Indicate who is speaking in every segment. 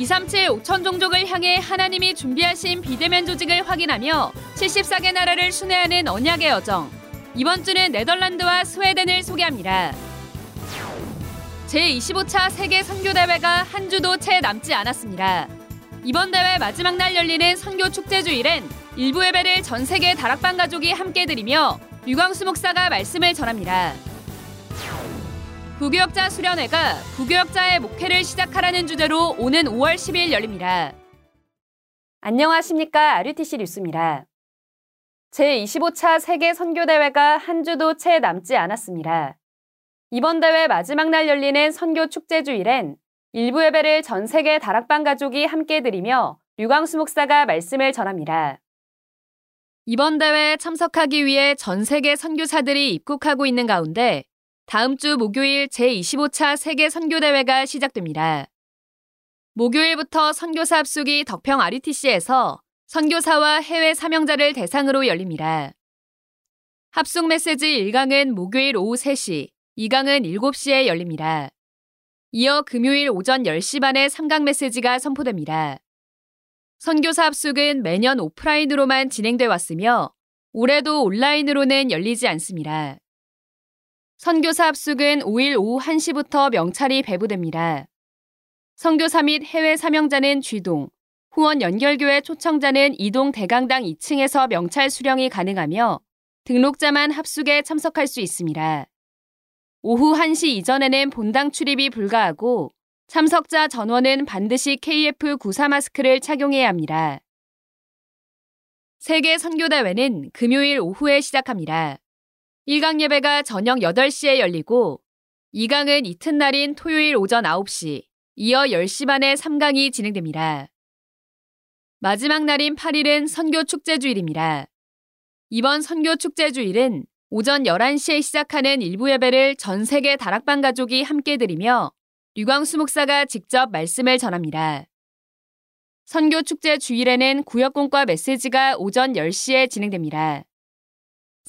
Speaker 1: 237 5천 종족을 향해 하나님이 준비하신 비대면 조직을 확인하며 74개 나라를 순회하는 언약의 여정. 이번 주는 네덜란드와 스웨덴을 소개합니다. 제25차 세계 선교 대회가 한 주도 채 남지 않았습니다. 이번 대회 마지막 날 열리는 선교 축제 주일엔 일부 예배를 전 세계 다락방 가족이 함께 드리며 류광수 목사가 말씀을 전합니다. 부교역자 수련회가 부교역자의 목회를 시작하라는 주제로 오는 5월 10일 열립니다. 안녕하십니까. RUTC 뉴스입니다. 제25차 세계 선교대회가 한 주도 채 남지 않았습니다. 이번 대회 마지막 날 열리는 선교 축제 주일엔 일부 예배를 전 세계 다락방 가족이 함께 드리며 류광수 목사가 말씀을 전합니다. 이번 대회에 참석하기 위해 전 세계 선교사들이 입국하고 있는 가운데 다음 주 목요일 제25차 세계 선교대회가 시작됩니다. 목요일부터 선교사 합숙이 덕평 RUTC에서 선교사와 해외 사명자를 대상으로 열립니다. 합숙 메시지 1강은 목요일 오후 3시, 2강은 7시에 열립니다. 이어 금요일 오전 10시 반에 3강 메시지가 선포됩니다. 선교사 합숙은 매년 오프라인으로만 진행돼 왔으며 올해도 온라인으로는 열리지 않습니다. 선교사 합숙은 5일 오후 1시부터 명찰이 배부됩니다. 선교사 및 해외 사명자는 쥐동, 후원 연결교회 초청자는 이동 대강당 2층에서 명찰 수령이 가능하며 등록자만 합숙에 참석할 수 있습니다. 오후 1시 이전에는 본당 출입이 불가하고 참석자 전원은 반드시 KF94 마스크를 착용해야 합니다. 세계 선교대회는 금요일 오후에 시작합니다. 1강 예배가 저녁 8시에 열리고 2강은 이튿날인 토요일 오전 9시, 이어 10시 반에 3강이 진행됩니다. 마지막 날인 8일은 선교 축제 주일입니다. 이번 선교 축제 주일은 오전 11시에 시작하는 일부 예배를 전 세계 다락방 가족이 함께 드리며 류광수 목사가 직접 말씀을 전합니다. 선교 축제 주일에는 구역공과 메시지가 오전 10시에 진행됩니다.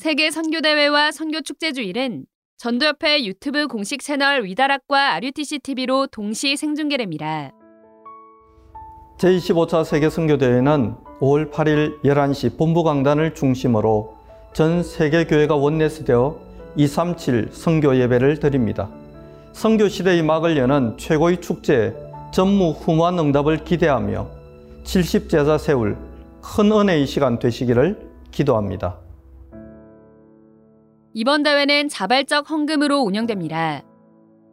Speaker 1: 세계 선교대회와 선교 축제 주일은 전도협회 유튜브 공식 채널 위다락과 RUTC TV로 동시 생중계됩니다.
Speaker 2: 제25차 세계 선교대회는 5월 8일 11시 본부 강단을 중심으로 전 세계 교회가 원내스되어 237 선교 예배를 드립니다. 선교 시대의 막을 여는 최고의 축제 전무후무한 응답을 기대하며 70제자 세울 큰 은혜의 시간 되시기를 기도합니다.
Speaker 1: 이번 대회는 자발적 헌금으로 운영됩니다.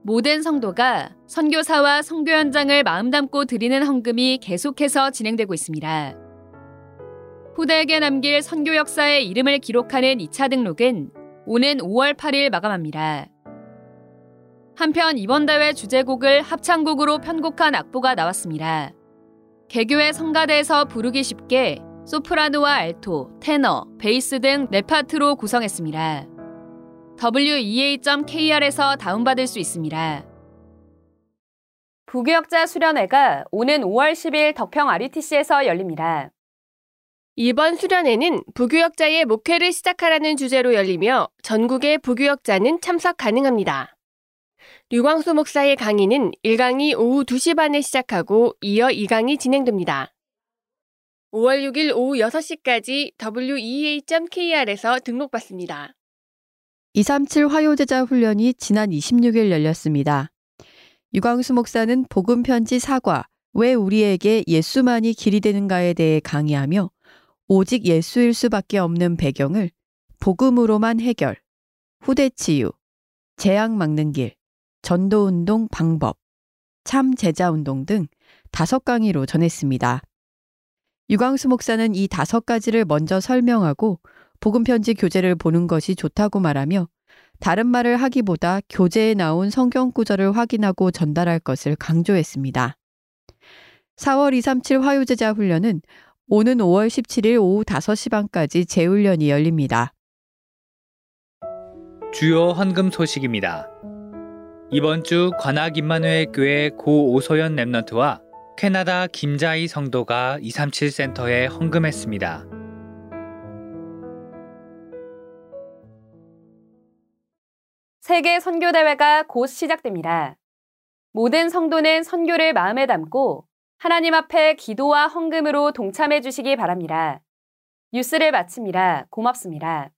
Speaker 1: 모든 성도가 선교사와 선교 현장을 마음 담고 드리는 헌금이 계속해서 진행되고 있습니다. 후대에게 남길 선교 역사의 이름을 기록하는 2차 등록은 오는 5월 8일 마감합니다. 한편 이번 대회 주제곡을 합창곡으로 편곡한 악보가 나왔습니다. 개교의 성가대에서 부르기 쉽게 소프라노와 알토, 테너, 베이스 등 네파트로 구성했습니다. wea.kr에서 다운받을 수 있습니다. 부교역자 수련회가 오는 5월 10일 덕평 RUTC에서 열립니다.
Speaker 3: 이번 수련회는 부교역자의 목회를 시작하라는 주제로 열리며 전국의 부교역자는 참석 가능합니다. 류광수 목사의 강의는 1강이 오후 2시 반에 시작하고 이어 2강이 진행됩니다. 5월 6일 오후 6시까지 wea.kr에서 등록받습니다.
Speaker 4: 237 화요제자 훈련이 지난 26일 열렸습니다. 유광수 목사는 복음 편지 사과, 왜 우리에게 예수만이 길이 되는가에 대해 강의하며 오직 예수일 수밖에 없는 배경을 복음으로만 해결, 후대 치유, 재앙 막는 길, 전도 운동 방법, 참 제자 운동 등 다섯 강의로 전했습니다. 유광수 목사는 이 다섯 가지를 먼저 설명하고 복음편지 교재를 보는 것이 좋다고 말하며 다른 말을 하기보다 교재에 나온 성경 구절을 확인하고 전달할 것을 강조했습니다. 4월 237 화요제자 훈련은 오는 5월 17일 오후 5시 반까지 재훈련이 열립니다.
Speaker 5: 주요 헌금 소식입니다. 이번 주 관악 임마누엘 교회 고 오소연 랩넌트와 캐나다 김자희 성도가 237 센터에 헌금했습니다.
Speaker 1: 세계 선교대회가 곧 시작됩니다. 모든 성도는 선교를 마음에 담고 하나님 앞에 기도와 헌금으로 동참해 주시기 바랍니다. 뉴스를 마칩니다. 고맙습니다.